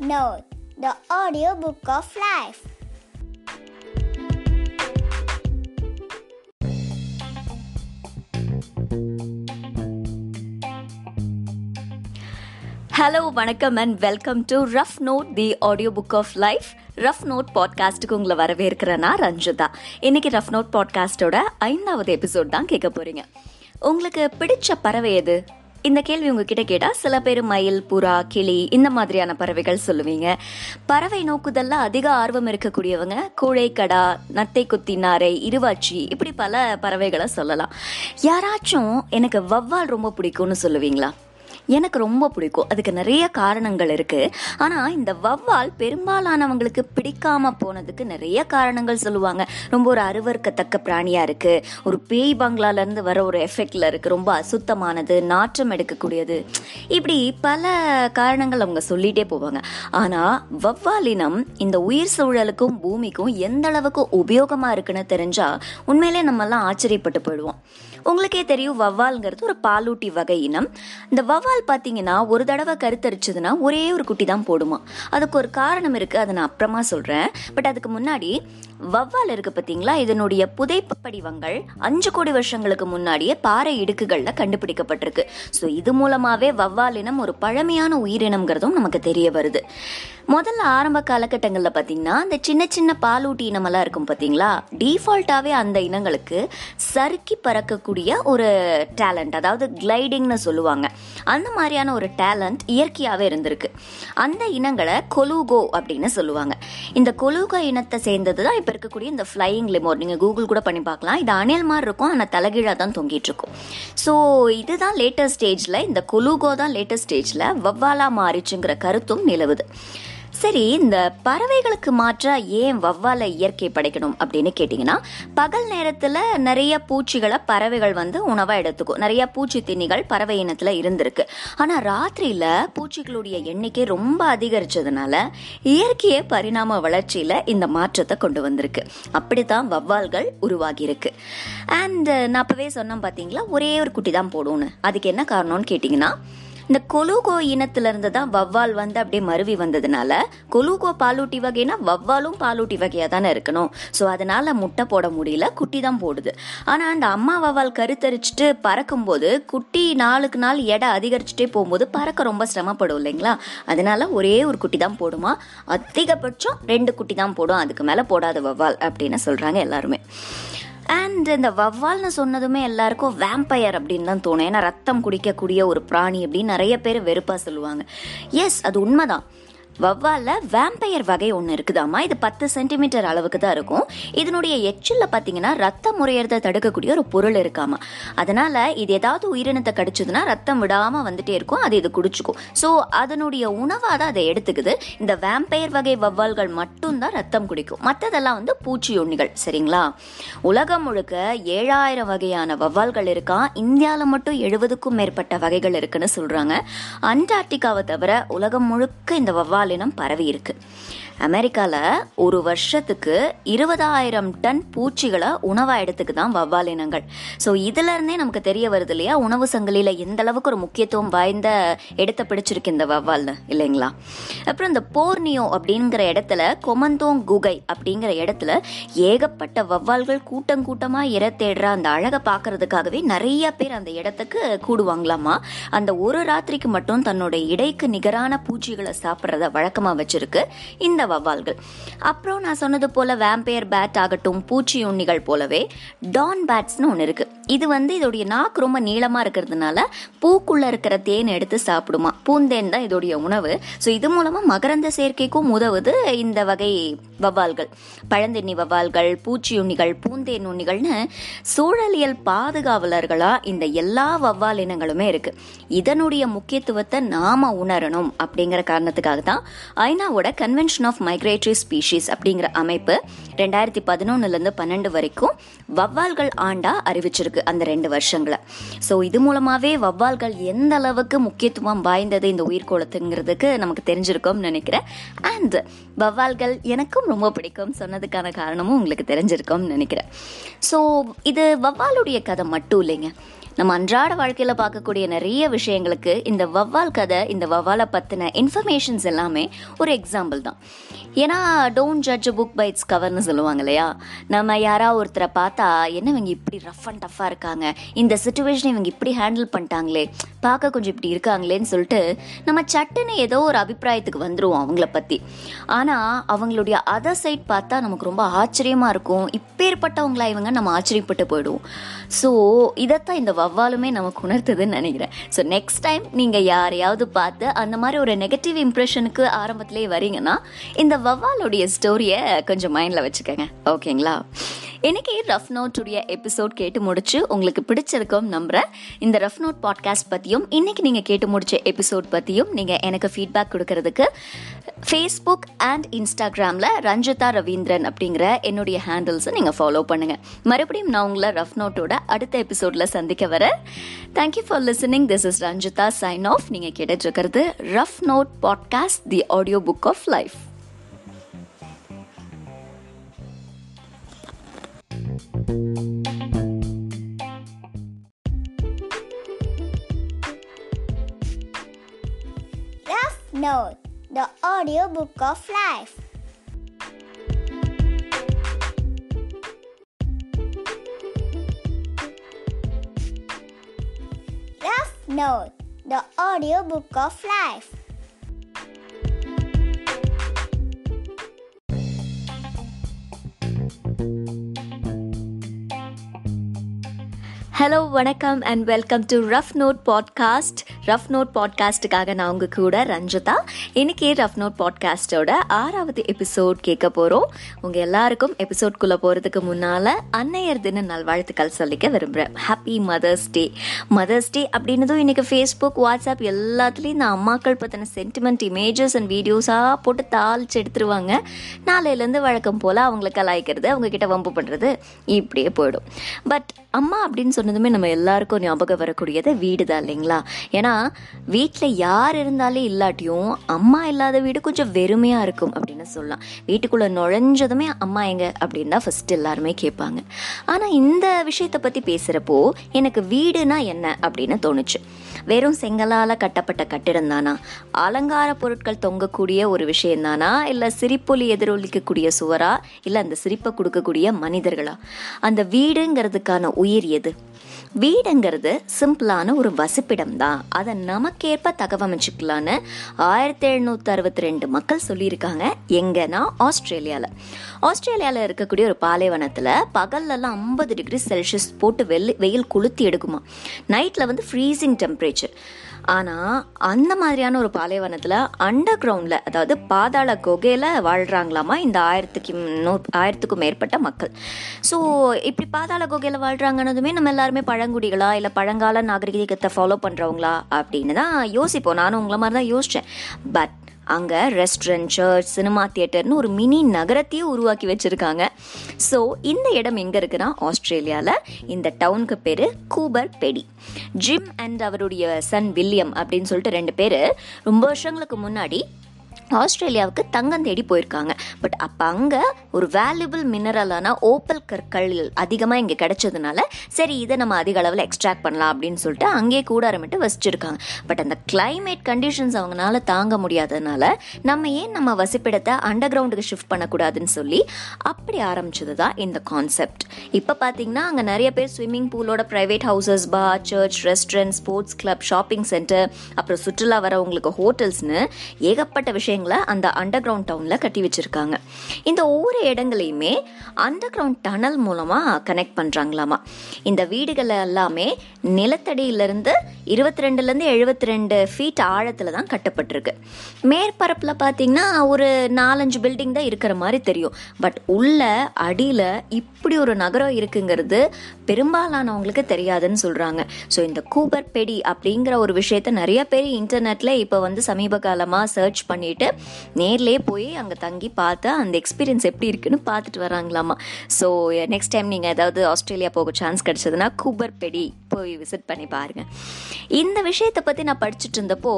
No, the audiobook of life. Hello வணக்கம் and welcome to rough note the audio book of life rough note பாட்காஸ்ட்டுக்கு உங்களை வரவேற்கிறேன்னா ரஞ்சிதா. இன்னைக்கு rough note பாட்காஸ்டோட ஐந்தாவது episode தான் கேட்க போறீங்க. உங்களுக்கு பிடிச்ச பறவை எது? இந்த கேள்வி உங்ககிட்ட கேட்டா சில பேர் மயில் புறா கிளி இந்த மாதிரியான பறவைகள் சொல்லுவீங்க. பறவை நோக்குதல்ல அதிக ஆர்வம் இருக்கக்கூடியவங்க கூழைக்கடா நத்தை குத்தி நாரை இருவாச்சி இப்படி பல பறவைகளை சொல்லலாம். யாராச்சும் எனக்கு வவ்வால் ரொம்ப பிடிக்கும்னு சொல்லுவீங்களா? எனக்கு ரொம்ப பிடிக்கும். அதுக்கு நிறைய காரணங்கள் இருக்கு. ஆனா இந்த வவ்வால் பெரும்பாலானவங்களுக்கு பிடிக்காம போனதுக்கு நிறைய காரணங்கள் சொல்லுவாங்க. ரொம்ப ஒரு அருவறுக்கத்தக்க பிராணியா இருக்கு. ஒரு பேய் பங்களால இருந்து வர ஒரு எஃபெக்ட்ல இருக்கு. ரொம்ப அசுத்தமானது நாற்றம் எடுக்கக்கூடியது. இப்படி பல காரணங்கள் அவங்க சொல்லிட்டே போவாங்க. ஆனா வவ்வாலினம் இந்த உயிர் சூழலுக்கும் பூமிக்கும் எந்த அளவுக்கு உபயோகமா இருக்குன்னு தெரிஞ்சா உண்மையிலே நம்ம எல்லாம் ஆச்சரியப்பட்டு போயிடுவோம். உங்களுக்கே தெரியும் வவ்வால்ங்கிறது ஒரு பாலூட்டி வகை இனம். இந்த வவ்வால் பார்த்தீங்கன்னா ஒரு தடவை கருத்தரிச்சதுன்னா ஒரே ஒரு குட்டி தான் போடுமா. அதுக்கு ஒரு காரணம் இருக்கு அதை நான் அப்புறமா சொல்றேன். பட் அதுக்கு முன்னாடி வவ்வால் இருக்கு பார்த்தீங்களா இதனுடைய புதை படிவங்கள் அஞ்சு கோடி வருஷங்களுக்கு முன்னாடியே பாறை இடுக்குகளில் கண்டுபிடிக்கப்பட்டிருக்கு. ஸோ இது மூலமாகவே வவ்வால் இனம் ஒரு பழமையான உயிரினம்ங்கிறதும் நமக்கு தெரிய வருது. முதல்ல ஆரம்ப காலகட்டங்களில் பார்த்தீங்கன்னா இந்த சின்ன சின்ன பாலூட்டி இனமெல்லாம் இருக்கும் பார்த்தீங்களா டிஃபால்ட்டாகவே அந்த இனங்களுக்கு சறுக்கி பறக்கக்கூடிய ஒரு டேலண்ட் அதாவது கிளைடிங்னு சொல்லுவாங்க. அந்த மாதிரியான ஒரு டேலண்ட் இயற்கையாகவே இருந்திருக்கு. அந்த இனங்களை கொலுகோ அப்படின்னு சொல்லுவாங்க. இந்த கொலுகோ இனத்தை சேர்ந்தது தான் இப்போ இருக்கக்கூடிய இந்த ஃப்ளையிங் லிமோர் நீங்கள் கூகுள் கூட பண்ணி பார்க்கலாம். இது அணில் மாதிரி இருக்கும் ஆனால் தலைகீழாக தான் தொங்கிட்டு இருக்கும். ஸோ இதுதான் லேட்டஸ்ட் ஸ்டேஜில் இந்த கொலுகோ தான் லேட்டஸ்ட் ஸ்டேஜில் வவ்வாலா மாறிச்சுங்கிற கருத்தும் நிலவுது. சரி இந்த பறவைகளுக்கு மாற்றா ஏன் வவ்வால இயற்கை படைக்கணும் அப்படின்னு கேட்டிங்கன்னா பகல் நேரத்தில் நிறைய பூச்சிகளை பறவைகள் வந்து உணவாக எடுத்துக்கும். நிறைய பூச்சி திண்ணிகள் பறவை இனத்தில் இருந்திருக்கு. ஆனால் ராத்திரியில் பூச்சிகளுடைய எண்ணிக்கை ரொம்ப அதிகரிச்சதுனால இயற்கைய பரிணாம வளர்ச்சியில் இந்த மாற்றத்தை கொண்டு வந்திருக்கு. அப்படித்தான் வவ்வால்கள் உருவாகி இருக்கு அண்ட் நான் அப்பவே சொன்னேன் பார்த்தீங்களா ஒரே ஒரு குட்டி தான் போடும்னு. அதுக்கு என்ன காரணம்னு கேட்டிங்கன்னா இந்த கொலுகோ இனத்திலிருந்து தான் வவ்வால் வந்து அப்படியே மருவி வந்ததுனால கொலுகோ பாலூட்டி வகைனா வவ்வாலும் பாலூட்டி வகையாக தானே இருக்கணும். ஸோ அதனால முட்டை போட முடியல குட்டி தான் போடுது. ஆனால் அந்த அம்மா வவ்வால் கருத்தரிச்சுட்டு பறக்கும்போது குட்டி நாளுக்கு நாள் எடை அதிகரிச்சுட்டே போகும்போது பறக்க ரொம்ப சிரமப்படும் இல்லைங்களா? அதனால ஒரே ஒரு குட்டி தான் போடுமா? அதிகபட்சம் ரெண்டு குட்டி தான் போடும். அதுக்கு மேலே போடாத வவ்வால் அப்படின்னு சொல்கிறாங்க எல்லாருமே. அண்ட் இந்த வவ்வால்னு சொன்னதுமே எல்லாருக்கும் வேம்பயர் அப்படின்னு தான் தோணும். ஏன்னா ரத்தம் குடிக்கக்கூடிய ஒரு பிராணி அப்படின்னு நிறைய பேர் வெறுப்பாக சொல்லுவாங்க. எஸ் அது உண்மைதான். வவ்வாலில் வேம்பயர் வகை ஒன்று இருக்குதாமா இது பத்து சென்டிமீட்டர் அளவுக்கு தான் இருக்கும். இதனுடைய எச்சில் பார்த்தீங்கன்னா ரத்தம் முறையிறத தடுக்கக்கூடிய ஒரு பொருள் இருக்காமா? அதனால் இது ஏதாவது உயிரினத்தை கடிச்சதுன்னா ரத்தம் விடாமல் வந்துட்டே இருக்கும். அது இது குடிச்சுக்கும். ஸோ அதனுடைய உணவாக தான் அதை எடுத்துக்குது. இந்த வேம்பயர் வகை வவ்வால்கள் மட்டும்தான் ரத்தம் குடிக்கும். மற்றதெல்லாம் வந்து பூச்சி உண்ணிகள் சரிங்களா? உலகம் முழுக்க ஏழாயிரம் வகையான வவ்வால்கள் இருக்கா? இந்தியாவில் மட்டும் எழுபதுக்கும் மேற்பட்ட வகைகள் இருக்குன்னு சொல்கிறாங்க அண்டார்டிகாவை தவிர உலகம் முழுக்க இந்த வவ்வால் இனம் பரவி இருக்கு. அமெரிக்காவில் ஒரு வருஷத்துக்கு இருபதாயிரம் டன் பூச்சிகளை உணவாக இடத்துக்கு தான் வவ்வால் இனங்கள். ஸோ இதுல இருந்தே நமக்கு தெரிய வருது இல்லையா? உணவு சங்கிலியில் எந்த அளவுக்கு ஒரு முக்கியத்துவம் வாய்ந்த இடத்த பிடிச்சிருக்கு இந்த வவ்வால்னு இல்லைங்களா? அப்புறம் இந்த போர்னியோ அப்படிங்கிற இடத்துல கொமந்தோங் குகை அப்படிங்கிற இடத்துல ஏகப்பட்ட வவ்வால்கள் கூட்டம் கூட்டமாக இற தேடுற அந்த அழகை பார்க்கறதுக்காகவே நிறைய பேர் அந்த இடத்துக்கு கூடுவாங்களாமா? அந்த ஒரு ராத்திரிக்கு மட்டும் தன்னோட இடைக்கு நிகரான பூச்சிகளை சாப்பிட்றத வழக்கமாக வச்சிருக்கு இந்த வவ்வால்கள் அப்புறம் நான் சொன்னது போல வேம்பையர் பேட் ஆகட்டும் பூச்சி உண்ணிகள் போலவே டான் பேட்ஸ்னு ஒன்று இருக்கு. இது வந்து இதோடைய நாக்கு ரொம்ப நீளமாக இருக்கிறதுனால பூக்குள்ளே இருக்கிற தேன் எடுத்து சாப்பிடுமா. பூந்தேன் தான் இதோடைய உணவு. ஸோ இது மூலமாக மகரந்த சேர்க்கைக்கும் உதவுது இந்த வகை வவ்வால்கள். பழந்தெண்ணி வவ்வால்கள் பூச்சி உண்ணிகள் பூந்தேன் உண்ணிகள்னு சூழலியல் பாதுகாவலர்களாக இந்த எல்லா வவ்வால் இனங்களுமே இருக்குது இதனுடைய முக்கியத்துவத்தை நாம் உணரணும் அப்படிங்கிற காரணத்துக்காக தான் ஐநாவோட கன்வென்ஷன் ஆஃப் மைக்ரேட்டரி ஸ்பீஷீஸ் அப்படிங்கிற அமைப்பு ரெண்டாயிரத்தி பதினொன்னுலேருந்து பன்னெண்டு வரைக்கும் வவ்வால்கள் ஆண்டா அறிவிச்சிருக்கு. அந்த ரெண்டு வருஷங்களை. ஸோ இது மூலமாவே வவ்வால்கள் எந்த அளவுக்கு முக்கியத்துவம் வாய்ந்தது இந்த உயிர்கோளத்துங்கிறதுக்கு நமக்கு தெரிஞ்சிருக்கும்னு நினைக்கிறேன். அண்ட் வவ்வால்கள் எனக்கும் ரொம்ப பிடிக்கும். சொன்னதுக்கான காரணமும் உங்களுக்கு தெரிஞ்சிருக்கும்னு நினைக்கிறேன். ஸோ இது வவ்வாலுடைய கதை மட்டும் இல்லைங்க. நம்ம அன்றாட வாழ்க்கையில் பார்க்கக்கூடிய நிறைய விஷயங்களுக்கு இந்த வவ்வால் கதை இந்த வவ்வாலை பற்றின இன்ஃபர்மேஷன்ஸ் எல்லாமே ஒரு எக்ஸாம்பிள் தான். ஏன்னா don't judge book by its கவர்னு சொல்லுவாங்க இல்லையா? நம்ம யாரா ஒருத்தரை பார்த்தா என்ன இவங்க இப்படி ரஃப் அண்ட் டஃப்பாக இருக்காங்க? இந்த சுச்சுவேஷனை இவங்க இப்படி ஹேண்டில் பண்ணிட்டாங்களே? பார்க்க கொஞ்சம் இப்படி இருக்காங்களேன்னு சொல்லிட்டு நம்ம சட்டுன்னு ஏதோ ஒரு அபிப்பிராயத்துக்கு வந்துடுவோம் அவங்கள பற்றி ஆனால் அவங்களுடைய அதர் சைட் பார்த்தா நமக்கு ரொம்ப ஆச்சரியமாக இருக்கும். இப்பேற்பட்டவங்களா இவங்க நம்ம ஆச்சரியப்பட்டு போயிடுவோம். ஸோ இதைத்தான் இந்த வவ்வாலுமே நமக்கு உணர்த்துதுன்னு நினைக்கிறேன். ஸோ நெக்ஸ்ட் டைம் நீங்கள் யாரையாவது பார்த்து அந்த மாதிரி ஒரு நெகட்டிவ் இம்ப்ரெஷனுக்கு ஆரம்பத்திலே வரீங்கன்னா இந்த வவ்வாலுடைய ஸ்டோரியை கொஞ்சம் மைண்டில் வச்சுக்கோங்க. ஓகேங்களா இன்னைக்கு ரஃப் நோட்டுடைய எபிசோட் கேட்டு முடிச்சு உங்களுக்கு பிடிச்சிருக்கும் நம்புறேன். இந்த ரஃப் நோட் பாட்காஸ்ட் பற்றியும் இன்னைக்கு நீங்கள் கேட்டு முடிச்ச எபிசோட் பற்றியும் நீங்கள் எனக்கு ஃபீட்பேக் கொடுக்கறதுக்கு ஃபேஸ்புக் அண்ட் இன்ஸ்டாகிராமில் ரஞ்சிதா ரவீந்திரன் அப்படிங்கிற என்னுடைய ஹேண்டில்ஸை நீங்கள் ஃபாலோ பண்ணுங்கள் மறுபடியும் நான் உங்களை ரஃப் நோட்டோட அடுத்த எபிசோடில் சந்திக்க வரேன். Thank you for listening this is Ranjitha sign off நீங்கள் கேட்டுட்ருக்கிறது rough note podcast the audio book of life Note the audiobook of life. Rough Note, the audiobook of life. Hello வணக்கம் and welcome to rough note podcast rough note பாட்காஸ்ட்டுக்காக நான் உங்கள் கூட ரஞ்சிதா. இன்னைக்கு rough note பாட்காஸ்டோட ஆறாவது episode கேட்க போகிறோம் உங்கள் எல்லாருக்கும் எபிசோட்குள்ளே போகிறதுக்கு முன்னால் அன்னையர் தின நல்வாழ்த்துக்கள் சொல்லிக்க விரும்புகிறேன் happy mother's day mother's day அப்படின்னதும் இன்றைக்கி ஃபேஸ்புக் வாட்ஸ்அப் எல்லாத்துலேயும் இந்த அம்மாக்கள் பற்றின சென்டிமெண்ட் இமேஜஸ் அண்ட் வீடியோஸாக போட்டு தாளிச்சு எடுத்துருவாங்க. நாளையிலேருந்து வழக்கம் போல் அவங்களை கலாய்க்கிறது அவங்கக்கிட்ட வம்பு பண்ணுறது இப்படியே போயிடும். பட் அம்மா அப்படின்னு சொன்னதுமே நம்ம எல்லாருக்கும் ஞாபகம் வரக்கூடியது வீடு தான் இல்லைங்களா? ஏன்னா வீட்டில் யார் இருந்தாலே இல்லாட்டியும் அம்மா இல்லாத வீடு கொஞ்சம் வெறுமையாக இருக்கும் அப்படின்னு சொல்லலாம். வீட்டுக்குள்ளே நுழைஞ்சதுமே அம்மா எங்க அப்படின்னு தான் ஃபஸ்ட்டு எல்லாருமே கேட்பாங்க. ஆனால் இந்த விஷயத்தை பற்றி பேசுகிறப்போ எனக்கு வீடுனா என்ன அப்படின்னு தோணுச்சு. வெறும் செங்கலால் கட்டப்பட்ட கட்டிடம் தானா? அலங்கார பொருட்கள் தொங்கக்கூடிய ஒரு விஷயம் தானா? இல்லை சிரிப்பொலி எதிரொலிக்கக்கூடிய சுவரா? இல்லை அந்த சிரிப்பை கொடுக்கக்கூடிய மனிதர்களா? அந்த வீடுங்கிறதுக்கான உயிர் எது? வீடுங்கிறது சிம்பிளான ஒரு வசிப்பிடம் தான். அதை நமக்கேற்ப தகவமைச்சுக்கலான்னு ஆயிரத்தி எழுநூற்றி அறுபத்தி ரெண்டு மக்கள் சொல்லியிருக்காங்க. எங்கன்னா? ஆஸ்திரேலியாவில் ஆஸ்திரேலியாவில் இருக்கக்கூடிய ஒரு பாலைவனத்தில் பகல்லலாம் ஐம்பது டிகிரி செல்சியஸ் போட்டு வெயில் வெயில் கொளுத்தி எடுக்குமா? நைட்டில் வந்து ஃப்ரீசிங் டெம்பரேச்சர் ஆனால் அந்த மாதிரியான ஒரு பாலைவனத்தில் அண்டர் கிரவுண்டில் அதாவது பாதாள குகையில் வாழ்கிறாங்களாமா இந்த ஆயிரத்துக்கு நூ ஆயிரத்துக்கும் மேற்பட்ட மக்கள். ஸோ இப்படி பாதாள குகையில் வாழ்கிறாங்கன்னதுமே நம்ம எல்லாருமே பழங்குடிகளா இல்லை பழங்கால நாகரிகத்தை ஃபாலோ பண்ணுறவங்களா அப்படின்னு தான் யோசிப்போம். நானும் உங்களை மாதிரி தான் யோசித்தேன் பட் அங்கே ரெஸ்டாரண்ட் சர்ச் சினிமா தியேட்டர்னு ஒரு மினி நகரத்தையே உருவாக்கி வச்சுருக்காங்க. ஸோ இந்த இடம் எங்கே இருக்குன்னா ஆஸ்திரேலியாவில் இந்த டவுனுக்கு பேர் கூபர் பெடி. ஜிம் அண்ட் அவருடைய சன் வில்லியம் அப்படின்னு சொல்லிட்டு ரெண்டு பேர் ரொம்ப வருஷங்களுக்கு முன்னாடி ஆஸ்திரேலியாவுக்கு தங்கம் தேடி போயிருக்காங்க. பட் அப்போ அங்கே ஒரு வேல்யூபிள் மினரலான ஓப்பல் கற்கள் அதிகமாக இங்கே கிடைச்சதுனால சரி இதை நம்ம அதிக அளவில் எக்ஸ்ட்ராக்ட் பண்ணலாம் அப்படின்னு சொல்லிட்டு அங்கேயே கூடாரமிட்டு வசிச்சிருக்காங்க. பட் அந்த கிளைமேட் கண்டிஷன்ஸ் அவங்களால தாங்க முடியாததுனால நம்ம ஏன் நம்ம வசிப்பிடத்தை அண்டர் கிரவுண்டுக்கு ஷிஃப்ட் பண்ணக்கூடாதுன்னு சொல்லி அப்படி ஆரம்பிச்சது தான் இந்த கான்செப்ட் இப்போ பார்த்தீங்கன்னா அங்கே நிறைய பேர் swimming பூலோட private houses bar church restaurant sports club shopping centre அப்புறம் சுற்றுலா வரவங்களுக்கு ஹோட்டல்ஸ்னு ஏகப்பட்ட விஷயங்களை அந்த அண்டர் கிரவுண்ட் டவுனில் கட்டி வச்சுருக்காங்க. இந்த ஒவ்வொரு இடங்களையுமே அண்டர் கிரவுண்ட் டனல் மூலமாக கனெக்ட் பண்ணுறாங்களாமா இந்த வீடுகள் எல்லாமே நிலத்தடியிலிருந்து இருபத்தி ரெண்டுலேருந்து எழுபத்தி ரெண்டு ஃபீட் ஆழத்தில் தான் கட்டப்பட்டிருக்கு. மேற்பரப்பில் பார்த்தீங்கன்னா ஒரு நாலஞ்சு பில்டிங் தான் இருக்கிற மாதிரி தெரியும். பட் உள்ள அடியில் இப்படி ஒரு நகரம் இருக்குங்கிறது பெரும்பாலானவங்களுக்கு தெரியாதுன்னு சொல்கிறாங்க ஸோ இந்த கூபர் பெடி அப்படிங்கிற ஒரு விஷயத்த நிறைய பேர் இன்டர்நெட்டில் இப்போ வந்து சமீப காலமாக சர்ச் பண்ணிட்டு நேர்லேயே போய் அங்கே தங்கி பார்த்து அந்த எக்ஸ்பீரியன்ஸ் எப்படி இருக்குன்னு பார்த்துட்டு வராங்களாமா. ஸோ நெக்ஸ்ட் டைம் நீங்கள் ஏதாவது ஆஸ்திரேலியா போக சான்ஸ் கிடச்சதுன்னா கூபர் பெடி போய் விசிட் பண்ணி பாருங்கள் இந்த விஷயத்தை பற்றி நான் படிச்சுட்டு இருந்தப்போ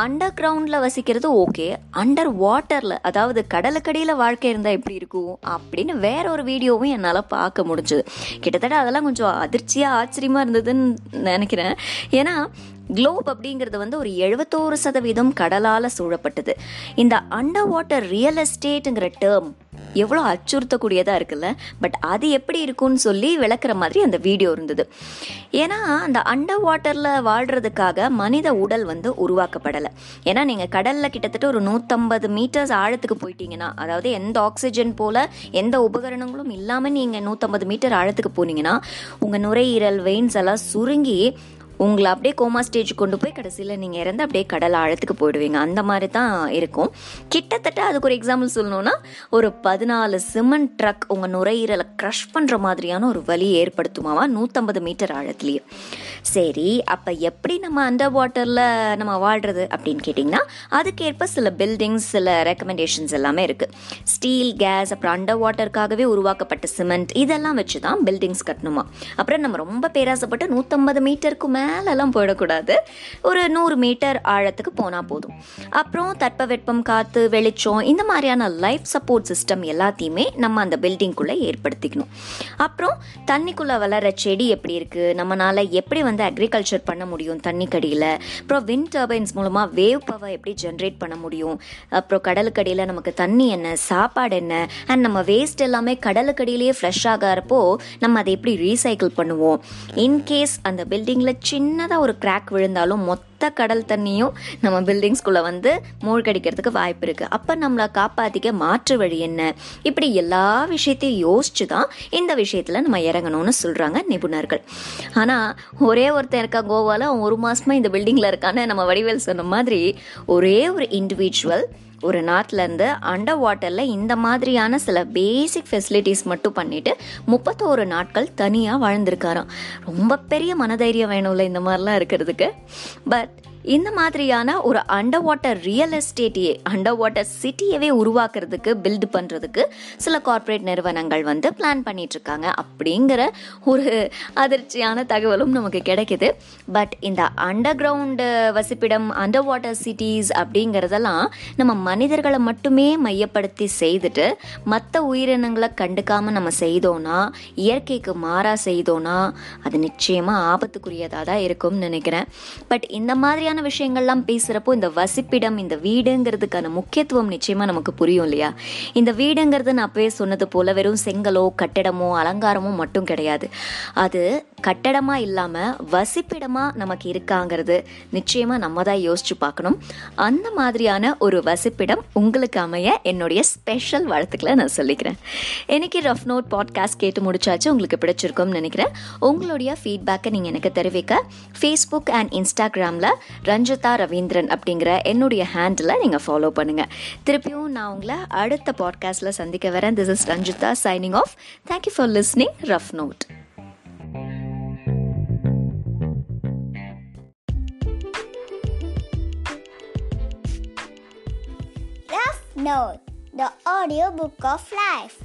அண்டர் கிரவுண்டில் வசிக்கிறது ஓகே அண்டர் வாட்டரில் அதாவது கடலுக்கடியில் வாழ்க்கை இருந்தால் எப்படி இருக்கும் அப்படின்னு வேற ஒரு வீடியோவும் என்னால் பார்க்க முடிஞ்சது. கிட்டத்தட்ட அதெல்லாம் கொஞ்சம் அதிர்ச்சியாக ஆச்சரியமாக இருந்ததுன்னு நினைக்கிறேன். ஏன்னா குளோப் அப்படிங்கிறது வந்து ஒரு எழுபத்தோரு சதவீதம் கடலால் சூழப்பட்டது. இந்த அண்டர் வாட்டர் ரியல் எஸ்டேட்டுங்கிற டேர்ம் எவ்வளோ அச்சுறுத்தக்கூடியதாக இருக்குல்ல? பட் அது எப்படி இருக்கும்னு சொல்லி விளக்குற மாதிரி அந்த வீடியோ இருந்தது. ஏன்னா அந்த அண்டர் வாட்டரில் வாழ்கிறதுக்காக மனித உடல் வந்து உருவாக்கப்படலை. ஏன்னா நீங்கள் கடலில் கிட்டத்தட்ட ஒரு நூற்றம்பது மீட்டர்ஸ் ஆழத்துக்கு போயிட்டீங்கன்னா அதாவது எந்த ஆக்சிஜன் போல் எந்த உபகரணங்களும் இல்லாமல் நீங்கள் நூற்றம்பது மீட்டர் ஆழத்துக்கு போனீங்கன்னா உங்கள் நுரையீரல் வெயின்ஸ் எல்லாம் சுருங்கி உங்களை அப்படியே கோமா ஸ்டேஜ் கொண்டு போய் கடைசியில் நீங்கள் இறந்து அப்படியே கடல் ஆழத்துக்கு போயிடுவீங்க. அந்த மாதிரி தான் இருக்கும். கிட்டத்தட்ட அதுக்கு ஒரு எக்ஸாம்பிள் சொல்லணும்னா ஒரு பதினாலு சிமெண்ட் ட்ரக் உங்கள் நுரையீரலை க்ரஷ் பண்ணுற மாதிரியான ஒரு வலி ஏற்படுத்துமாவா நூற்றம்பது மீட்டர் ஆழத்துலேயே. சரி அப்போ எப்படி நம்ம அண்டர் வாட்டரில் நம்ம வாழ்கிறது அப்படின்னு கேட்டிங்கன்னா அதுக்கேற்ப சில பில்டிங்ஸ் சில ரெக்கமெண்டேஷன்ஸ் எல்லாமே இருக்குது ஸ்டீல் கேஸ் அப்புறம் அண்டர் வாட்டருக்காகவே உருவாக்கப்பட்ட சிமெண்ட் இதெல்லாம் வச்சு தான் பில்டிங்ஸ் கட்டணுமா? அப்புறம் நம்ம ரொம்ப பேராசப்பட்டு நூற்றம்பது மீட்டருக்கு மேலெல்லாம் போயிடக்கூடாது. ஒரு நூறு மீட்டர் ஆழத்துக்கு போனால் போதும். அப்புறம் தட்பவெப்பம் காற்று வெளிச்சம் இந்த மாதிரியான லைஃப் சப்போர்ட் சிஸ்டம் எல்லாத்தையுமே நம்ம அந்த பில்டிங்குள்ளே ஏற்படுத்திக்கணும். அப்புறம் தண்ணிக்குள்ளே வளர செடி எப்படி இருக்குது நம்மளால் எப்படி வந்து அக்ரிகல்ச்சர் பண்ண முடியும் தண்ணிக்கடியில்? அப்புறம் விண்ட் டர்பைன்ஸ் மூலமாக வேவ் பவர் எப்படி ஜென்ரேட் பண்ண முடியும்? அப்புறம் கடலுக்கடியில் நமக்கு தண்ணி என்ன? சாப்பாடு என்ன? அண்ட் நம்ம வேஸ்ட் எல்லாமே கடலுக்கடியிலேயே ஃப்ரெஷ் ஆகிறப்போ நம்ம அதை எப்படி ரீசைக்கிள் பண்ணுவோம்? இன்கேஸ் அந்த பில்டிங்கில் சின்னதாக ஒரு கிராக் விழுந்தாலும் மொத்த கடல் தண்ணியும் நம்ம பில்டிங்ஸ்குள்ளே வந்து மூழ்கடிக்கிறதுக்கு வாய்ப்பு இருக்குது அப்போ நம்மளை காப்பாற்றிக்க மாற்று வழி என்ன? இப்படி எல்லா விஷயத்தையும் யோசிச்சு தான் இந்த விஷயத்தில் நம்ம இறங்கணும்னு சொல்கிறாங்க நிபுணர்கள். ஆனால் ஒரே ஒருத்தன் இருக்கா கோவாவில் ஒரு மாதமாக இந்த பில்டிங்கில் இருக்கான்னு நம்ம வடிவேல் சொன்ன மாதிரி ஒரே ஒரு இண்டிவிஜுவல் ஒரு நாட்டிலேருந்து அண்டர் வாட்டரில் இந்த மாதிரியான சில பேசிக் ஃபெசிலிட்டிஸ் மட்டும் பண்ணிவிட்டு முப்பத்தோரு நாட்கள் தனியாக வாழ்ந்திருக்காராம். ரொம்ப பெரிய மனதைரியம் வேணும்ல இந்த மாதிரிலாம் இருக்கிறதுக்கு. பட் இந்த மாதிரியான ஒரு அண்டர் வாட்டர் ரியல் எஸ்டேட்டையே அண்டர் வாட்டர் சிட்டியவே உருவாக்குறதுக்கு பில்டு பண்ணுறதுக்கு சில கார்ப்பரேட் நிறுவனங்கள் வந்து பிளான் பண்ணிகிட்ருக்காங்க அப்படிங்கிற ஒரு அதிர்ச்சியான தகவலும் நமக்கு கிடைக்குது. பட் இந்த அண்டர் கிரவுண்டு வசிப்பிடம் அண்டர் வாட்டர் சிட்டிஸ் அப்படிங்கிறதெல்லாம் நம்ம மனிதர்களை மட்டுமே மையப்படுத்தி செய்துட்டு மற்ற உயிரினங்களை கண்டுக்காமல் நம்ம செய்தோன்னா இயற்கைக்கு மாறாக செய்தோன்னா அது நிச்சயமாக ஆபத்துக்குரியதாக தான் இருக்கும்னு நினைக்கிறேன். பட் இந்த மாதிரியான விஷயங்கள்லாம் பேசுகிறப்போ இந்த வசிப்பிடம் இந்த வீடுங்கிறதுக்கான முக்கியத்துவம் நிச்சயமாக நமக்கு புரியும் இல்லையா? இந்த வீடுங்கிறது நான் அப்பவே சொன்னது போல வெறும் செங்கலோ கட்டிடமோ அலங்காரமோ மட்டும் கிடையாது. அது கட்டடமாக இல்லாமல் வசிப்பிடமாக நமக்கு இருக்காங்கிறது நிச்சயமாக நம்ம தான் யோசிச்சு பார்க்கணும். அந்த மாதிரியான ஒரு வசிப்பிடம் உங்களுக்கு அமைய என்னுடைய ஸ்பெஷல் வாழ்த்துக்களை நான் சொல்லிக்கிறேன். எனக்கு ரஃப் நோட் பாட்காஸ்ட் கேட்டு முடிச்சாச்சு உங்களுக்கு பிடிச்சிருக்கும்னு நினைக்கிறேன். உங்களுடைய ஃபீட்பேக்கை நீங்கள் எனக்கு தெரிவிக்க ஃபேஸ்புக் அண்ட் இன்ஸ்டாகிராமில் ரஞ்சிதா ரவீந்திரன் அப்படிங்கிற என்னுடைய ஹேண்டில் நீங்கள் ஃபாலோ பண்ணுங்கள் திருப்பியும் நான் உங்களை அடுத்த பாட்காஸ்ட்டில் சந்திக்க வரேன். This is Ranjitha signing off thank you for listening rough note Note, the audiobook of life.